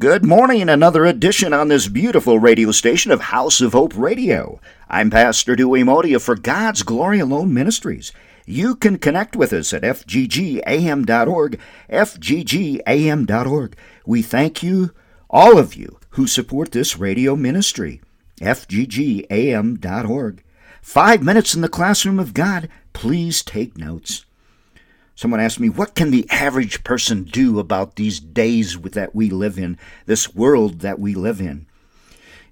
Good morning, another edition on this beautiful radio station of House of Hope Radio. I'm Pastor Dewey Modia for God's Glory Alone Ministries. You can connect with us at fggam.org, fggam.org. We thank you, all of you, who support this radio ministry, fggam.org. Five minutes in the classroom of God. Please take notes. Someone asked me, What can the average person do about these days that we live in, this world that we live in?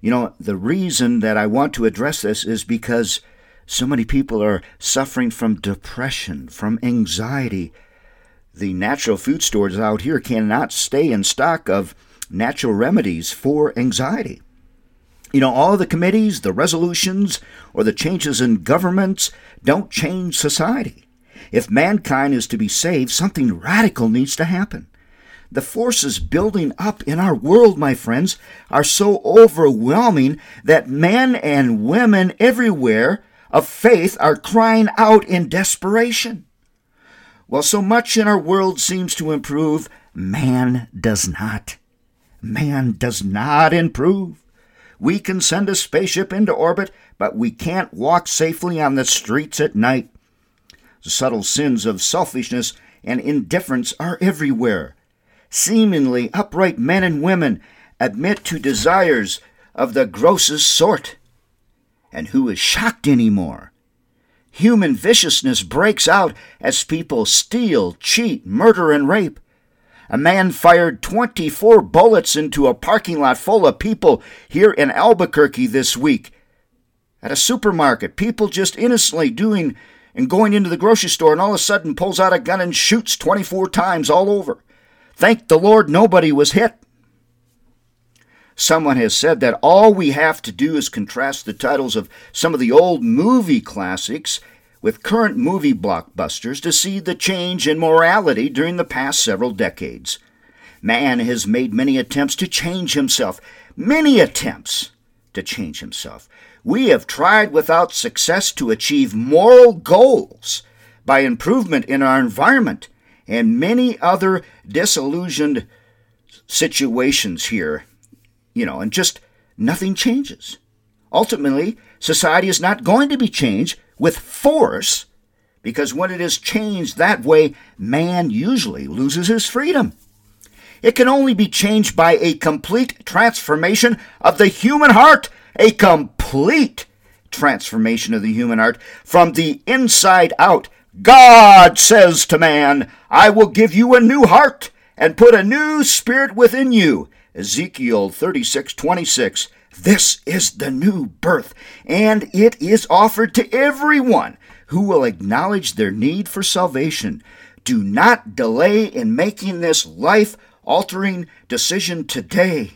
You know, the reason that I want to address this is because so many people are suffering from depression, from anxiety. The natural food stores out here cannot stay in stock of natural remedies for anxiety. You know, all the committees, the resolutions, or the changes in governments don't change society. If mankind is to be saved, something radical needs to happen. The forces building up in our world, my friends, are so overwhelming that men and women everywhere of faith are crying out in desperation. While so much in our world seems to improve, man does not. Man does not improve. We can send a spaceship into orbit, but we can't walk safely on the streets at night. Subtle sins of selfishness and indifference are everywhere. Seemingly upright men and women admit to desires of the grossest sort. And who is shocked anymore? Human viciousness breaks out as people steal, cheat, murder, and rape. A man fired 24 bullets into a parking lot full of people here in Albuquerque this week. At a supermarket, people just innocently doing and going into the grocery store and all of a sudden pulls out a gun and shoots 24 times all over. Thank the Lord nobody was hit. Someone has said that all we have to do is contrast the titles of some of the old movie classics with current movie blockbusters to see the change in morality during the past several decades. Man has made many attempts to change himself, many attempts to change himself. We have tried without success to achieve moral goals by improvement in our environment and many other disillusioned situations here, you know, and just nothing changes. Ultimately, society is not going to be changed with force because when it is changed that way, man usually loses his freedom. It can only be changed by a complete transformation of the human heart a complete transformation of the human heart from the inside out. God says to man, I will give you a new heart and put a new spirit within you. Ezekiel 36:26. This is the new birth, and it is offered to everyone who will acknowledge their need for salvation. Do not delay in making this life altering decision today.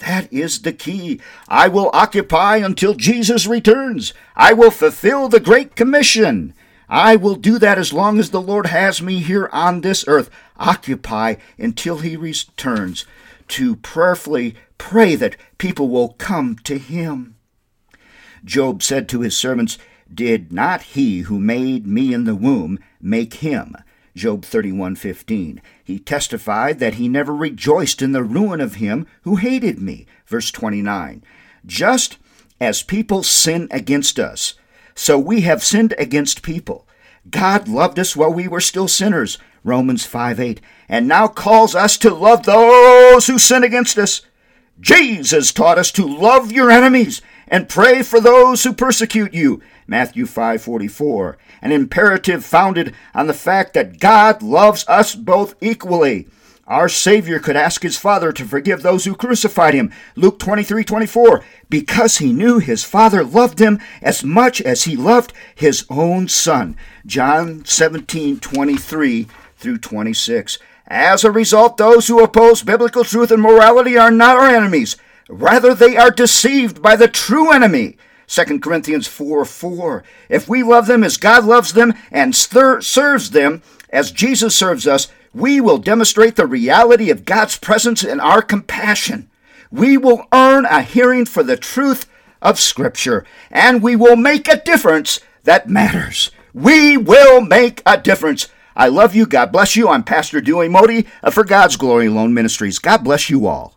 That is the key. I will occupy until Jesus returns. I will fulfill the Great Commission. I will do that as long as the Lord has me here on this earth. Occupy until he returns to prayerfully pray that people will come to him. Job said to his servants, Did not he who made me in the womb make him? Job 31:15. He testified that he never rejoiced in the ruin of him who hated me. Verse 29. Just as people sin against us, so we have sinned against people. God loved us while we were still sinners. Romans 5:8. And now calls us to love those who sin against us. Jesus taught us to love your enemies and pray for those who persecute you. Matthew 5:44, an imperative founded on the fact that God loves us both equally. Our Savior could ask his Father to forgive those who crucified him. Luke 23:24, because he knew his Father loved him as much as he loved his own son. John 17:23 through 26. As a result, those who oppose biblical truth and morality are not our enemies. Rather, they are deceived by the true enemy. 2 Corinthians 4 4. If we love them as God loves them and stir- serves them as Jesus serves us, we will demonstrate the reality of God's presence in our compassion. We will earn a hearing for the truth of Scripture, and we will make a difference that matters. We will make a difference. I love you. God bless you. I'm Pastor Dewey Modi uh, for God's Glory Alone Ministries. God bless you all.